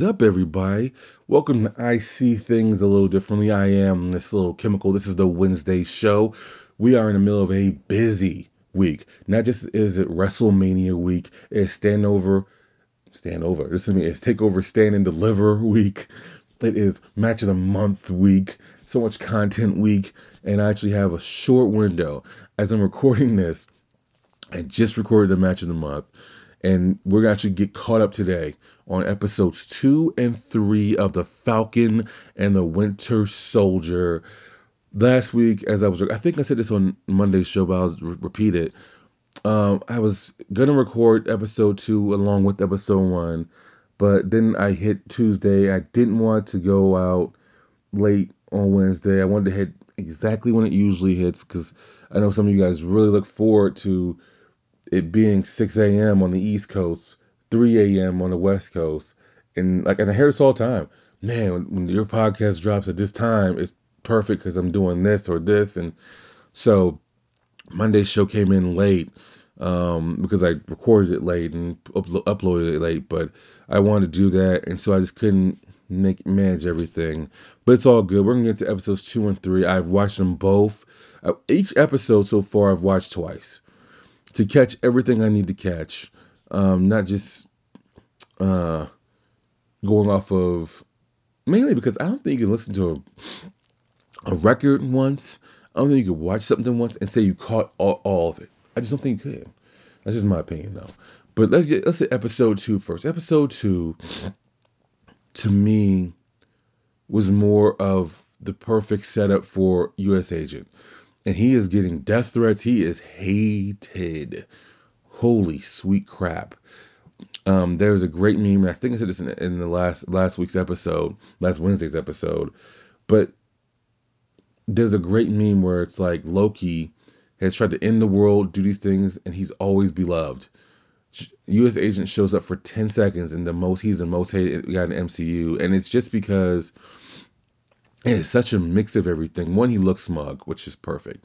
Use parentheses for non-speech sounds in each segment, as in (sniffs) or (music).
is up, everybody? Welcome to I See Things a Little Differently. I am this little chemical. This is the Wednesday show. We are in the middle of a busy week. Not just is it WrestleMania week, it's stand over, stand over. This is me. It's takeover, stand and deliver week. It is match of the month week. So much content week, and I actually have a short window as I'm recording this. I just recorded the match of the month, and we're gonna actually get caught up today on episodes two and three of the Falcon and the Winter Soldier. Last week, as I was, I think I said this on Monday's show, but I'll re- repeat it. Um, I was gonna record episode two along with episode one, but then I hit Tuesday. I didn't want to go out late on Wednesday. I wanted to hit exactly when it usually hits because I know some of you guys really look forward to it being 6 a.m. on the East Coast, 3 a.m. on the West Coast, and like, and I hear this all the time. Man, when, your podcast drops at this time, it's perfect because I'm doing this or this, and so Monday's show came in late um, because I recorded it late and uplo- uploaded it late, but I wanted to do that, and so I just couldn't make manage everything. But it's all good. We're gonna get to episodes two and three. I've watched them both. Uh, each episode so far, I've watched twice to catch everything I need to catch. Um, not just uh, going off of mainly because I don't think you can listen to a, a record once. I don't think you can watch something once and say you caught all, all of it. I just don't think you could. That's just my opinion, though. But let's get let's say episode two first. Episode two, to me, was more of the perfect setup for U.S. Agent, and he is getting death threats. He is hated. Holy sweet crap! Um, there's a great meme. I think I said this in, in the last last week's episode, last Wednesday's episode, but there's a great meme where it's like Loki has tried to end the world, do these things, and he's always beloved. U.S. agent shows up for 10 seconds, and the most he's the most hated guy in MCU, and it's just because it's such a mix of everything. One, he looks smug, which is perfect,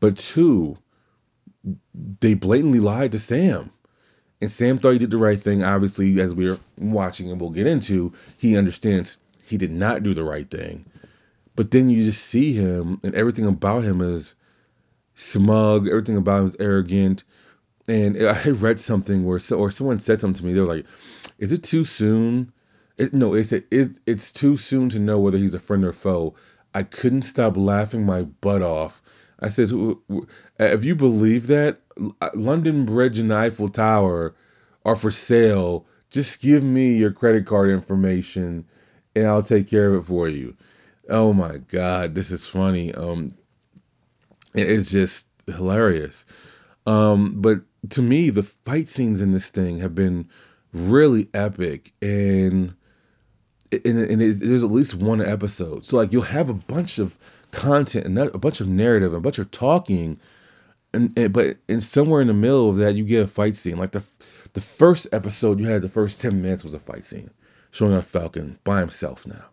but two, they blatantly lied to Sam. And Sam thought he did the right thing. Obviously, as we're watching and we'll get into, he understands he did not do the right thing. But then you just see him, and everything about him is smug. Everything about him is arrogant. And I read something where, so, or someone said something to me. They were like, "Is it too soon?" It, no, it's it, it's too soon to know whether he's a friend or foe. I couldn't stop laughing my butt off. I said, "If you believe that, London Bridge and Eiffel Tower are for sale. Just give me your credit card information, and I'll take care of it for you." Oh my God, this is funny. Um, it is just hilarious. Um, but to me, the fight scenes in this thing have been really epic, and and, and it, there's at least one episode. So like you'll have a bunch of content and a bunch of narrative, and a bunch of talking, and, and but and somewhere in the middle of that you get a fight scene. Like the the first episode, you had the first ten minutes was a fight scene showing a Falcon by himself now.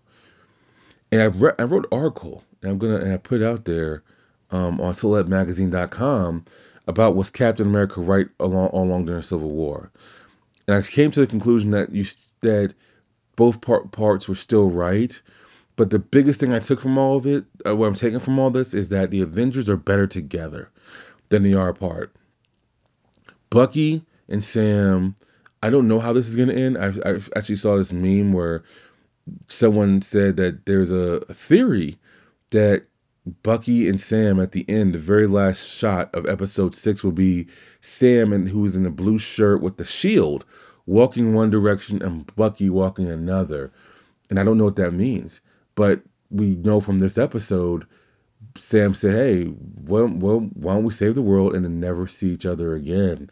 And I, re- I wrote an article, and I'm gonna and I put it out there um, on SelectMagazine.com about was Captain America right along all along during the Civil War, and I came to the conclusion that you that both part, parts were still right. But the biggest thing I took from all of it, uh, what I'm taking from all this, is that the Avengers are better together than they are apart. Bucky and Sam, I don't know how this is going to end. I, actually saw this meme where someone said that there's a, a theory that Bucky and Sam at the end, the very last shot of episode six will be Sam and who's in a blue shirt with the shield walking one direction and Bucky walking another. And I don't know what that means. But we know from this episode, Sam said, Hey, well, well why don't we save the world and then never see each other again?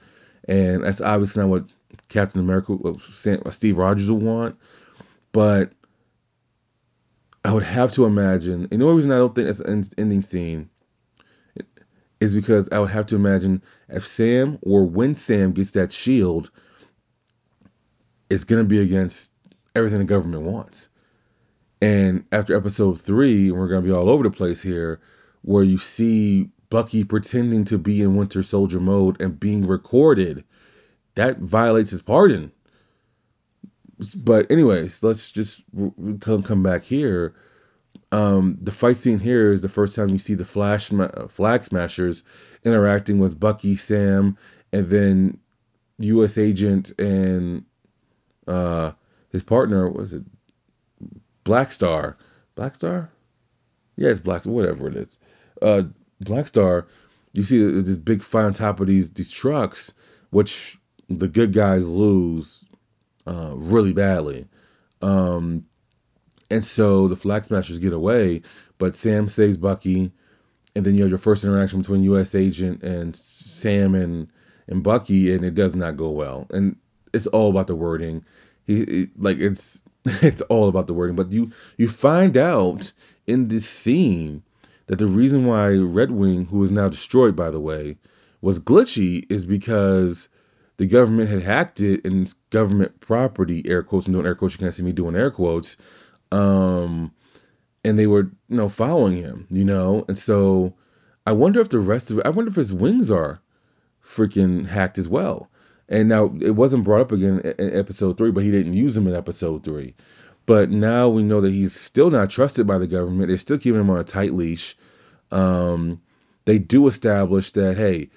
And that's obviously not what Captain America, Steve Rogers would want. But I would have to imagine, and the only reason I don't think that's an ending scene is because I would have to imagine if Sam or when Sam gets that shield, it's going to be against everything the government wants. And after episode three, we're going to be all over the place here, where you see Bucky pretending to be in Winter Soldier mode and being recorded. That violates his pardon. But anyways, let's just come come back here. Um, the fight scene here is the first time you see the Flash Flag Smashers interacting with Bucky, Sam, and then U.S. Agent and uh, his partner was it Black Star? Black Star? Yeah, it's Black. Whatever it is. Uh, Black Star. You see this big fight on top of these these trucks, which the good guys lose uh, really badly. Um, and so the Flag Smashers get away, but Sam saves Bucky, and then you have your first interaction between U.S. Agent and Sam and and Bucky, and it does not go well. And it's all about the wording. He, he like it's (laughs) it's all about the wording. But you you find out in this scene that the reason why Red Wing, who is now destroyed by the way, was glitchy is because the government had hacked it and it's government property, air quotes, and doing air quotes, you can't see me doing air quotes. Um, and they were, you know, following him, you know, and so I wonder if the rest of it, I wonder if his wings are freaking hacked as well. And now it wasn't brought up again in episode three, but he didn't use them in episode three. But now we know that he's still not trusted by the government. They're still keeping him on a tight leash. Um, they do establish that, hey,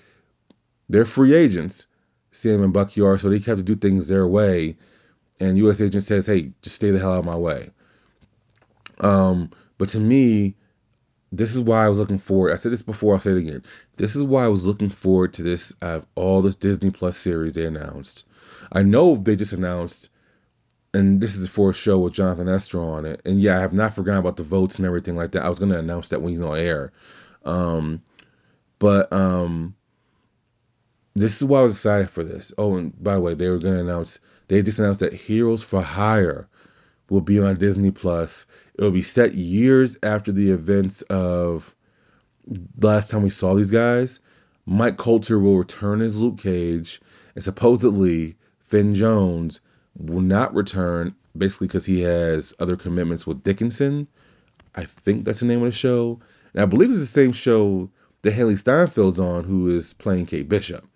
they're free agents. Sam and Bucky are, so they have to do things their way. And U.S. agent says, "Hey, just stay the hell out of my way." Um, but to me, this is why I was looking forward. I said this before. I'll say it again. This is why I was looking forward to this out of all this Disney Plus series they announced. I know they just announced, and this is for a show with Jonathan Esther on it. And yeah, I have not forgotten about the votes and everything like that. I was going to announce that when he's on air. Um, but um, this is why I was excited for this. Oh, and by the way, they were going to announce, they just announced that Heroes for Hire will be on Disney Plus. It will be set years after the events of last time we saw these guys. Mike Colter will return as Luke Cage, and supposedly Finn Jones will not return, basically because he has other commitments with Dickinson. I think that's the name of the show. And I believe it's the same show that Hailee Steinfeld's on, who is playing Kate Bishop.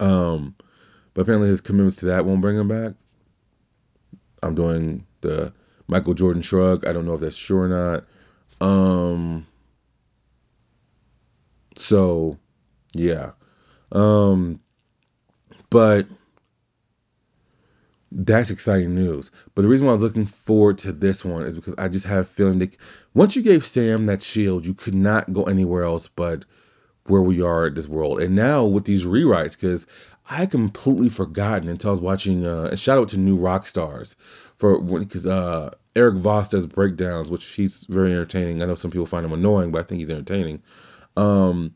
Um, but apparently his commitments to that won't bring him back. I'm doing the Michael Jordan shrug. I don't know if that's true or not. Um, so yeah. Um, but that's exciting news. But the reason why I was looking forward to this one is because I just have a feeling that once you gave Sam that shield, you could not go anywhere else but where we are at this world. And now with these rewrites, because I had completely forgotten until I was watching. Uh, shout out to New Rockstars for because uh, Erik Voss does breakdowns, which he's very entertaining. I know some people find him annoying, but I think he's entertaining. Um,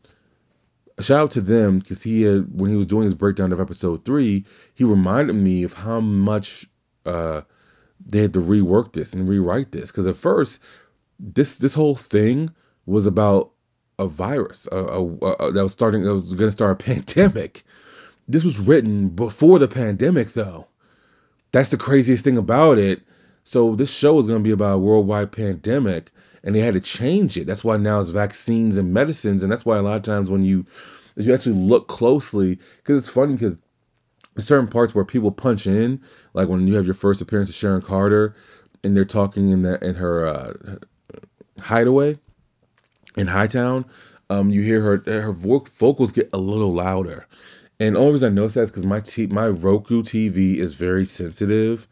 shout out to them because he had, when he was doing his breakdown of episode three, he reminded me of how much uh, they had to rework this and rewrite this. Because at first, this this whole thing was about a virus a, a, a, that was starting that was going to start a (laughs) pandemic. This was written before the pandemic, though. That's the craziest thing about it. So this show is going to be about a worldwide pandemic, and they had to change it. That's why now it's vaccines and medicines, and that's why a lot of times when you if you actually look closely, because it's funny because certain parts where people punch in, like when you have your first appearance of Sharon Carter, and they're talking in that in her uh, hideaway in Hightown, um, you hear her her vocals get a little louder. And only reason I notice that is because my t- my Roku TV is very sensitive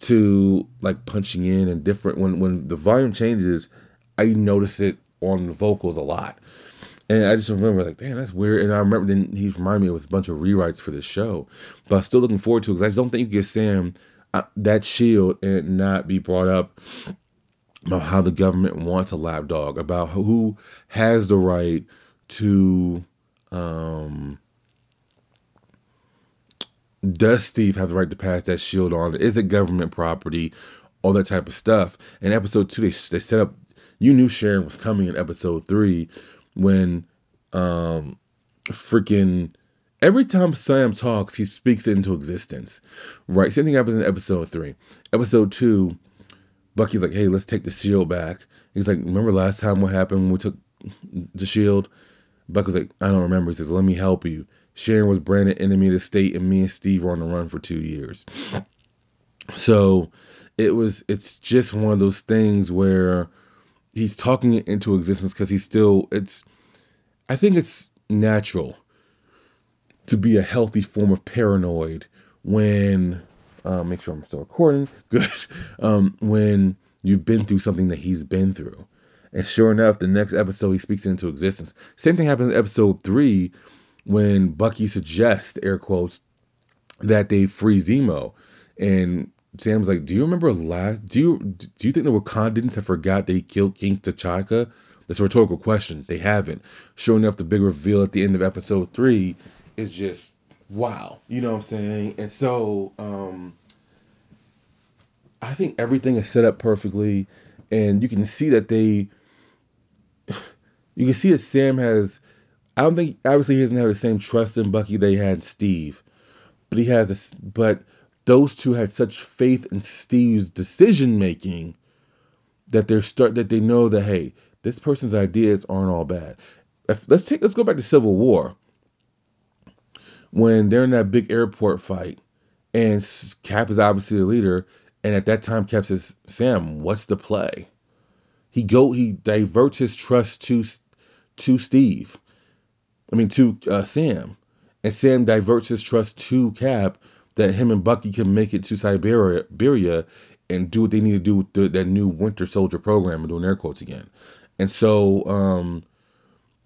to like punching in and different when when the volume changes, I notice it on the vocals a lot. And I just remember like, damn, that's weird. And I remember then he reminded me it was a bunch of rewrites for this show, but I'm still looking forward to it because I just don't think you can get Sam uh, that shield and not be brought up about how the government wants a lapdog, about who has the right to um, does Steve have the right to pass that shield on? Is it government property? All that type of stuff. In episode two, they, they set up. You knew Sharon was coming in episode three when um freaking every time Sam talks, he speaks into existence. Right? Same thing happens in episode three. Episode two, Bucky's like, hey, let's take the shield back. He's like, remember last time what happened when we took the shield? Buck was like, I don't remember. He says, Let me help you. Sharon was branded enemy of the state, and me and Steve were on the run for two years. (sniffs) So it was it's just one of those things where he's talking it into existence because he's still it's I think it's natural to be a healthy form of paranoid when uh, make sure I'm still recording. Good. (laughs) Um, when you've been through something that he's been through. And sure enough, the next episode he speaks it into existence. Same thing happens in episode three when Bucky suggests, air quotes, that they free Zemo. And Sam's like, Do you remember last do you do you think the Wakandans have forgot they killed King T'Chaka? That's a rhetorical question. They haven't. Sure enough, the big reveal at the end of episode three is just wow. You know what I'm saying? And so um I think everything is set up perfectly and you can see that they you can see that Sam has I don't think obviously he doesn't have the same trust in Bucky they had Steve. But he has this but those two had such faith in Steve's decision making that they're start that they know that hey, this person's ideas aren't all bad. If, let's take let's go back to Civil War when they're in that big airport fight, and Cap is obviously the leader, and at that time Cap says, "Sam, what's the play?" He go he diverts his trust to to Steve, I mean to uh, Sam, and Sam diverts his trust to Cap that him and Bucky can make it to Siberia, and do what they need to do with the, that new Winter Soldier program, and doing air quotes again. And so, um,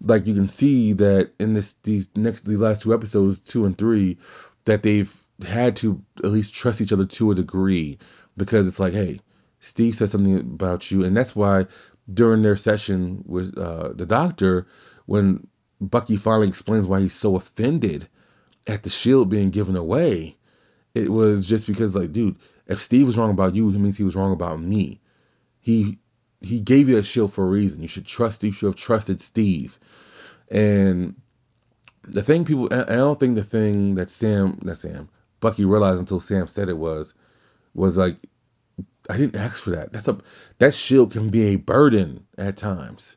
like you can see that in this these next these last two episodes, two and three, that they've had to at least trust each other to a degree because it's like, hey, Steve said something about you, and that's why during their session with uh, the doctor, when Bucky finally explains why he's so offended at the shield being given away, it was just because like, dude, if Steve was wrong about you, he means he was wrong about me. He he gave you that shield for a reason. You should trust. You should have trusted Steve. And the thing people, I don't think the thing that Sam, that Sam, Bucky realized until Sam said it was, was like, I didn't ask for that. That's a that shield can be a burden at times,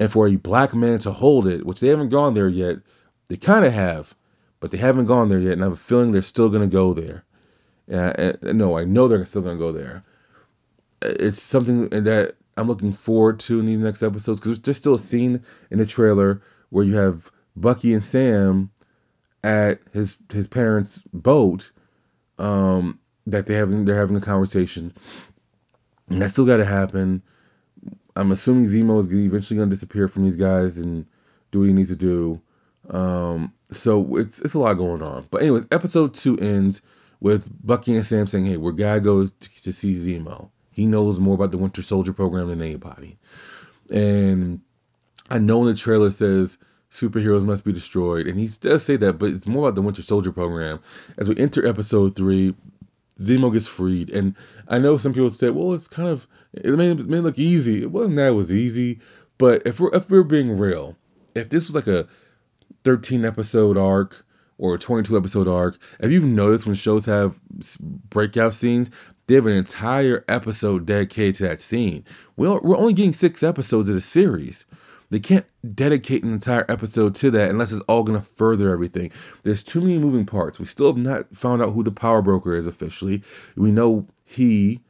and for a black man to hold it, which they haven't gone there yet, they kind of have, but they haven't gone there yet, and I have a feeling they're still gonna go there. Yeah, no, I know they're still gonna go there it's something that I'm looking forward to in these next episodes because there's still a scene in the trailer where you have Bucky and Sam at his his parents' boat um, that they having they're having a conversation, and that still got to happen. I'm assuming Zemo is eventually going to disappear from these guys and do what he needs to do. Um, so it's it's a lot going on. But anyways, episode two ends with Bucky and Sam saying, "Hey, we're gotta go to, to see Zemo." He knows more about the Winter Soldier program than anybody. And I know the trailer says superheroes must be destroyed, and he does say that, but it's more about the Winter Soldier program. As we enter episode three, Zemo gets freed, and I know some people say, "Well, it's kind of it may, it may look easy." It wasn't that it was easy, but if we're if we're being real, if this was like a 13 episode arc or a 22 episode arc, if you've noticed when shows have breakout scenes, they have an entire episode dedicated to that scene. We're, we're only getting six episodes of the series. They can't dedicate an entire episode to that unless it's all going to further everything. There's too many moving parts. We still have not found out who the power broker is officially. We know he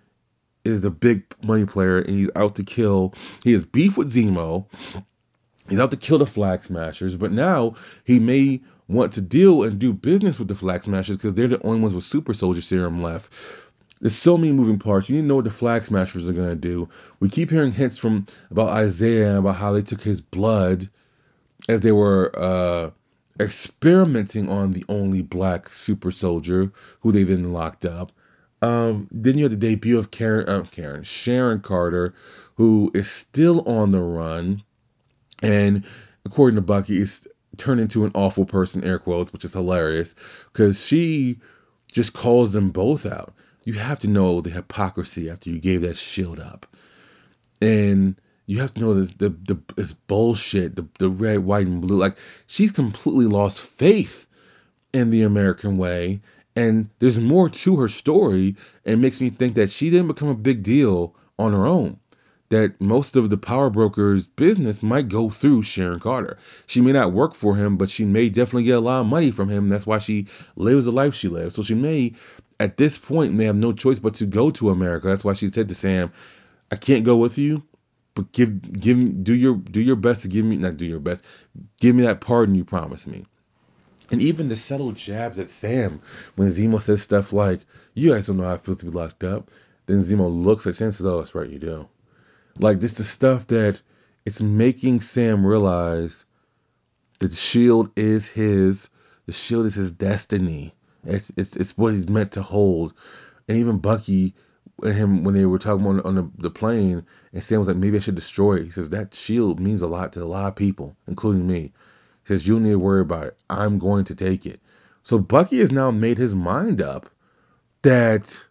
is a big money player and he's out to kill. He has beef with Zemo. He's out to kill the Flag Smashers, but now he may want to deal and do business with the Flag Smashers because they're the only ones with super soldier serum left. There's so many moving parts. You need to know what the Flag Smashers are gonna do. We keep hearing hints from about Isaiah about how they took his blood as they were uh, experimenting on the only black super soldier who they then locked up. Um, then you had the debut of Karen, uh, Karen, Sharon Carter, who is still on the run, and according to Bucky, is turned into an awful person, air quotes, which is hilarious because she just calls them both out. You have to know the hypocrisy after you gave that shield up, and you have to know this the the this bullshit, the the red, white, and blue. Like she's completely lost faith in the American way, and there's more to her story, and makes me think that she didn't become a big deal on her own. That most of the power broker's business might go through Sharon Carter. She may not work for him, but she may definitely get a lot of money from him. That's why she lives the life she lives. So she may, at this point, may have no choice but to go to America. That's why she said to Sam, "I can't go with you, but give give do your do your best to give me not do your best, give me that pardon you promised me." And even the subtle jabs at Sam when Zemo says stuff like, You guys don't know how it feels to be locked up. Then Zemo looks at Sam and says, Oh, that's right, you do. Like this the stuff that it's making Sam realize that the shield is his, the shield is his destiny. It's it's it's what he's meant to hold. And even Bucky and him when they were talking on, on the, the plane, and Sam was like, maybe I should destroy it. He says that shield means a lot to a lot of people, including me. He says you don't need to worry about it. I'm going to take it. So Bucky has now made his mind up that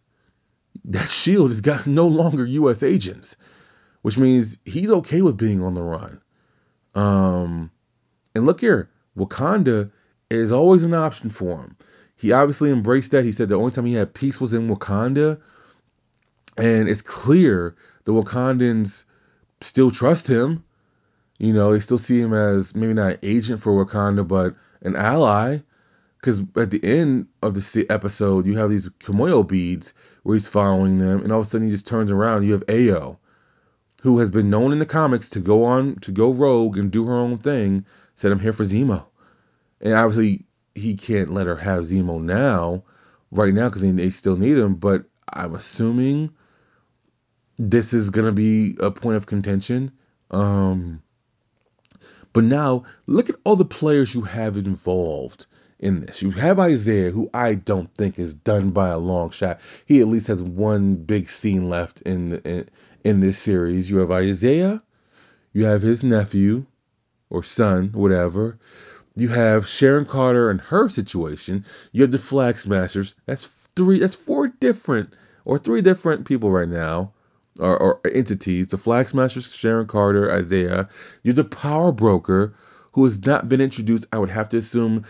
that shield has got no longer U.S. agents which means he's okay with being on the run. Um, and look here, Wakanda is always an option for him. He obviously embraced that. He said the only time he had peace was in Wakanda, and it's clear the Wakandans still trust him. You know, they still see him as maybe not an agent for Wakanda, but an ally. Because at the end of the episode, you have these Kimoyo beads where he's following them, and all of a sudden he just turns around. You have Ayo, who has been known in the comics to go on to go rogue and do her own thing, said I'm here for Zemo. And obviously he can't let her have Zemo now, right now, because they still need him. But I'm assuming this is gonna be a point of contention. Um, but now look at all the players you have involved in this. You have Isaiah, who I don't think is done by a long shot. He at least has one big scene left in in, in this series. You have Isaiah, you have his nephew or son, whatever. You have Sharon Carter and her situation. You have the Flag Smashers. That's three. That's four different or three different people right now, or, or entities. The Flag Smashers, Sharon Carter, Isaiah. You're the Power Broker, who has not been introduced. I would have to assume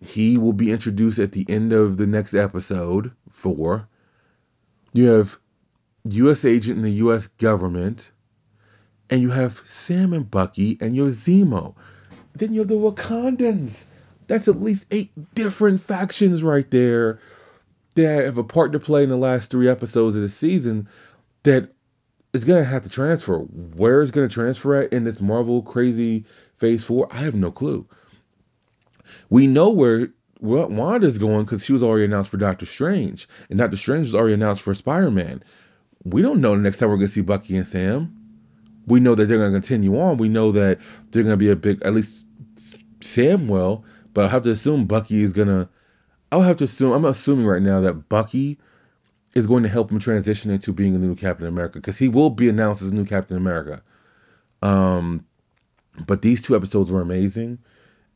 he will be introduced at the end of the next episode. Four. You have U.S. agent in the U.S. government, and you have Sam and Bucky, and you have Zemo. Then you have the Wakandans. That's at least eight different factions right there that have a part to play in the last three episodes of the season that is going to have to transfer. Where is going to transfer at in this Marvel crazy phase four? I have no clue. We know where Wanda's going because she was already announced for Doctor Strange, and Doctor Strange was already announced for Spider Man. We don't know the next time we're going to see Bucky and Sam. We know that they're going to continue on. We know that they're going to be a big, at least Sam will, but I have to assume Bucky is going to. I'll have to assume, I'm assuming right now that Bucky is going to help him transition into being a new Captain America because he will be announced as a new Captain America. Um, but these two episodes were amazing.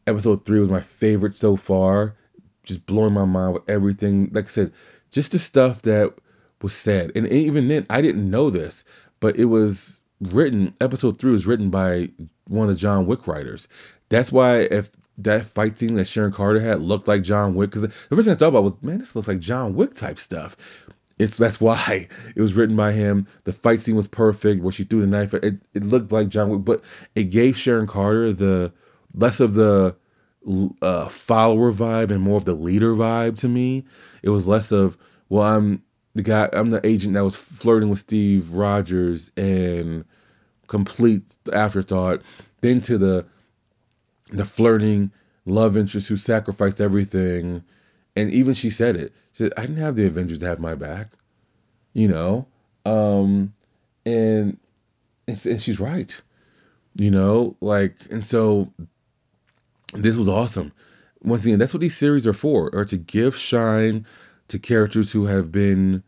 Episode three was my favorite so far. Just blowing my mind with everything. Like I said, just the stuff that was said. And even then, I didn't know this, but it was written. Episode three was written by one of the John Wick writers. That's why if that fight scene that Sharon Carter had looked like John Wick, because the first thing I thought about was, man, this looks like John Wick type stuff. It's that's (laughs) why it was written by him. The fight scene was perfect where she threw the knife. It it looked like John Wick, but it gave Sharon Carter the less of the uh, follower vibe and more of the leader vibe to me. It was less of, well, I'm the guy, I'm the agent that was flirting with Steve Rogers and complete afterthought. Then to the the flirting love interest who sacrificed everything. And even she said it. She said, I didn't have the Avengers to have my back. You know? Um, and, and, and she's right. You know, like, and so this was awesome. Once again, that's what these series are for, or to give shine to characters who have been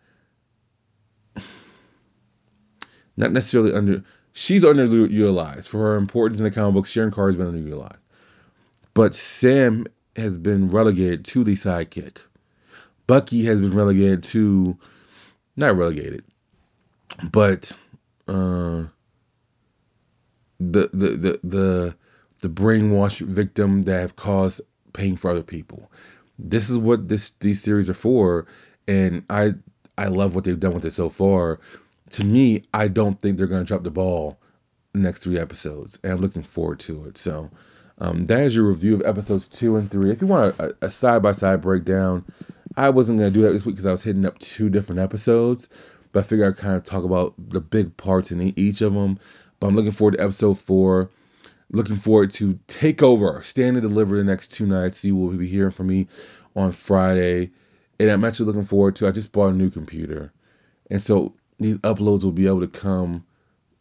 not necessarily under. She's underutilized for her importance in the comic book. Sharon Carter's been underutilized, but Sam has been relegated to the sidekick. Bucky has been relegated to, not relegated, but uh, the the the the the brainwashed victim that have caused pain for other people. This is what this these series are for, and I I love what they've done with it so far. to me, I don't think they're to drop the ball next three episodes, and I'm looking forward to it. So um, that is your review of episodes two and three. If you want a side by side breakdown, I wasn't to do that this week because I was hitting up two different episodes, but I figured I'd kind of talk about the big parts in each of them. But I'm looking forward to episode four. Looking forward to take over, stand and deliver the next two nights. You will be hearing from me on Friday, and I'm actually looking forward to. I just bought a new computer, and so these uploads will be able to come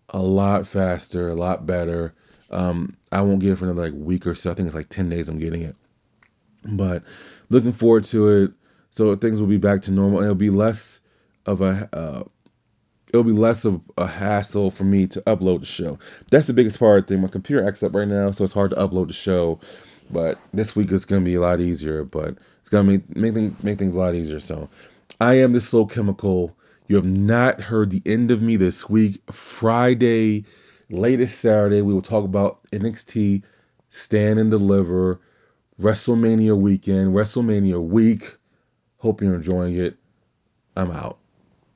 a lot faster, a lot better. Um, I won't get it for another like week or so. I think it's like 10 days I'm getting it. But looking forward to it. So things will be back to normal. It'll be less of a uh, it'll be less of a hassle for me to upload the show. That's the biggest part of the thing. My computer acts up right now, so it's hard to upload the show. But this week is gonna be a lot easier. But it's gonna make make things make things a lot easier. So I am the slow chemical. You have not heard the end of me this week. Friday, latest Saturday, we will talk about NXT Stand and Deliver, WrestleMania weekend, WrestleMania week. Hope you're enjoying it. I'm out.